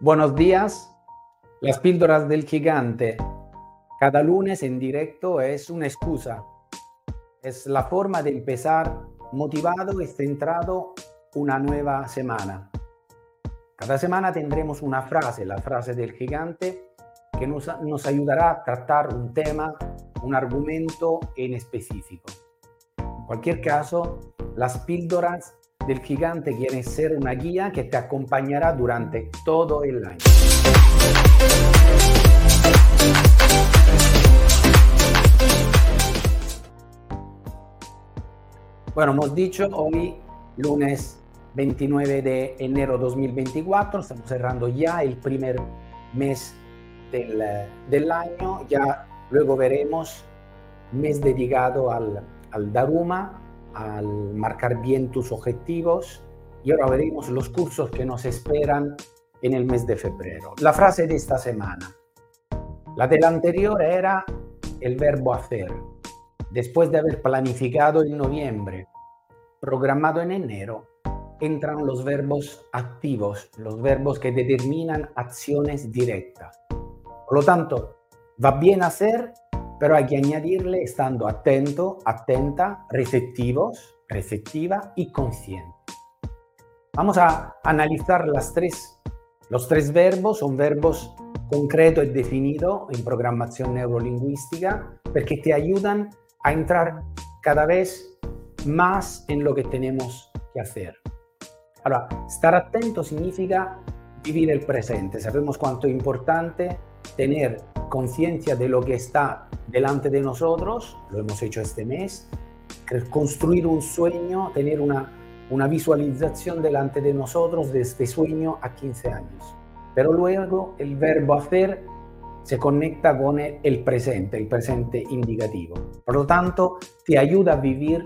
Buenos días. Las píldoras del gigante. Cada lunes en directo es una excusa. Es la forma de empezar motivado y centrado una nueva semana. Cada semana tendremos una frase, la frase del gigante, que nos, nos ayudará a tratar un tema, un argumento en específico. En cualquier caso, las píldoras del gigante quiere ser una guía que te acompañará durante todo el año. Bueno, hemos dicho hoy, lunes 29 de enero 2024, estamos cerrando ya el primer mes del, del año, ya luego veremos mes dedicado al, al Daruma, al marcar bien tus objetivos y ahora veremos los cursos que nos esperan en el mes de febrero. La frase de esta semana. La del anterior era el verbo hacer. Después de haber planificado en noviembre, programado en enero, entran los verbos activos, los verbos que determinan acciones directas. Por lo tanto, va bien hacer pero hay que añadirle estando atento, atenta, receptivos, receptiva y consciente. Vamos a analizar las tres, los tres verbos, son verbos concretos y definidos en programación neurolingüística, porque te ayudan a entrar cada vez más en lo que tenemos que hacer. Ahora, estar atento significa vivir el presente. Sabemos cuánto es importante tener conciencia de lo que está delante de nosotros, lo hemos hecho este mes, construir un sueño, tener una, una visualización delante de nosotros de este sueño a 15 años. Pero luego el verbo hacer se conecta con el presente, el presente indicativo. Por lo tanto, te ayuda a vivir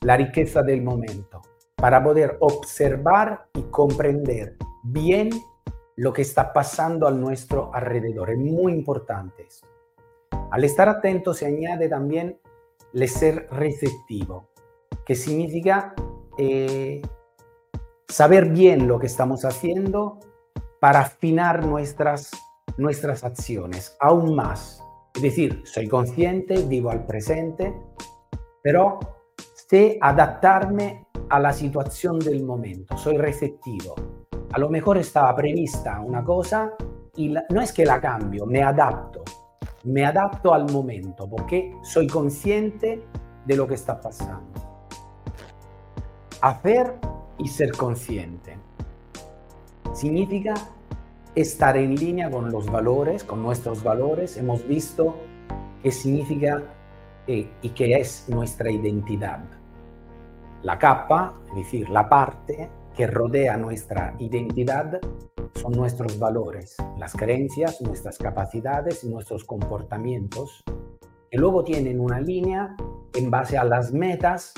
la riqueza del momento para poder observar y comprender bien lo que está pasando a nuestro alrededor. Es muy importante esto. Al estar atento se añade también el ser receptivo, que significa eh, saber bien lo que estamos haciendo para afinar nuestras, nuestras acciones aún más. Es decir, soy consciente, vivo al presente, pero sé adaptarme a la situación del momento, soy receptivo a lo mejor estaba prevista una cosa y no es que la cambio, me adapto, me adapto al momento porque soy consciente de lo que está pasando. Hacer y ser consciente significa estar en línea con los valores, con nuestros valores. Hemos visto qué significa eh, y qué es nuestra identidad. La capa, es decir, la parte que rodea nuestra identidad son nuestros valores, las creencias, nuestras capacidades y nuestros comportamientos, que luego tienen una línea en base a las metas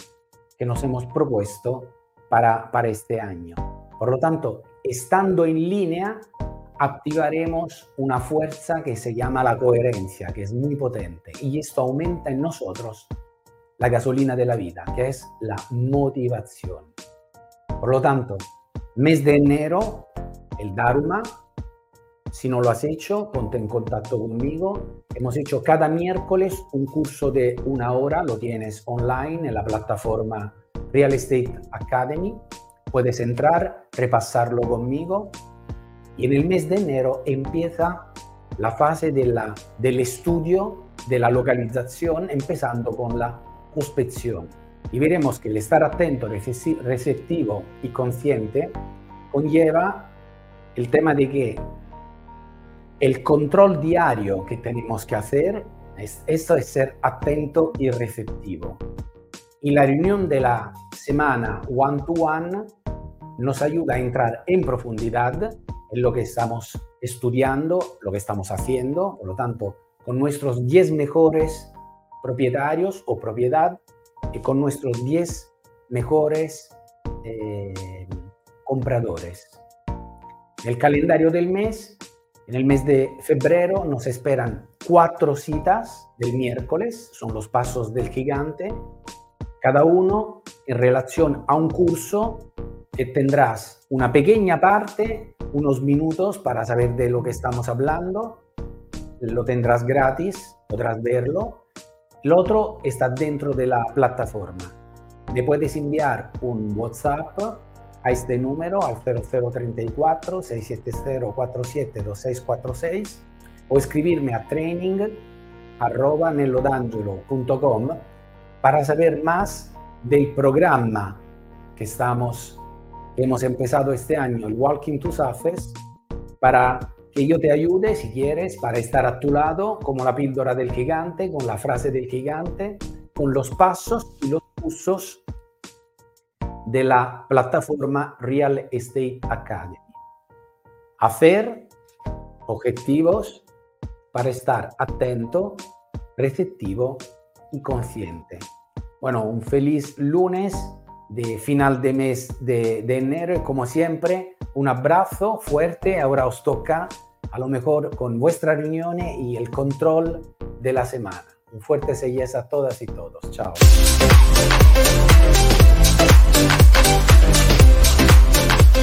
que nos hemos propuesto para, para este año. Por lo tanto, estando en línea, activaremos una fuerza que se llama la coherencia, que es muy potente, y esto aumenta en nosotros la gasolina de la vida, que es la motivación. Por lo tanto, mes de enero, el Dharma. Si no lo has hecho, ponte en contacto conmigo. Hemos hecho cada miércoles un curso de una hora, lo tienes online en la plataforma Real Estate Academy. Puedes entrar, repasarlo conmigo. Y en el mes de enero empieza la fase de la, del estudio de la localización, empezando con la prospección y veremos que el estar atento, receptivo y consciente conlleva el tema de que el control diario que tenemos que hacer, es, eso es ser atento y receptivo. Y la reunión de la semana one-to-one -one nos ayuda a entrar en profundidad en lo que estamos estudiando, lo que estamos haciendo, por lo tanto, con nuestros 10 mejores propietarios o propiedad con nuestros 10 mejores eh, compradores. El calendario del mes, en el mes de febrero nos esperan cuatro citas del miércoles, son los pasos del gigante, cada uno en relación a un curso que tendrás una pequeña parte, unos minutos para saber de lo que estamos hablando. Lo tendrás gratis, podrás verlo. Lo otro está dentro de la plataforma. Me puedes enviar un WhatsApp a este número al 0034 670 472646 o escribirme a training arroba para saber más del programa que estamos hemos empezado este año, el Walking to Success, para que yo te ayude, si quieres, para estar a tu lado, como la píldora del gigante, con la frase del gigante, con los pasos y los usos de la plataforma Real Estate Academy. Hacer objetivos para estar atento, receptivo y consciente. Bueno, un feliz lunes de final de mes de, enero como siempre, un abrazo fuerte, ahora os toca a lo mejor con vuestra reunión y el control de la semana. Un fuerte seguís a todas y todos. Chao.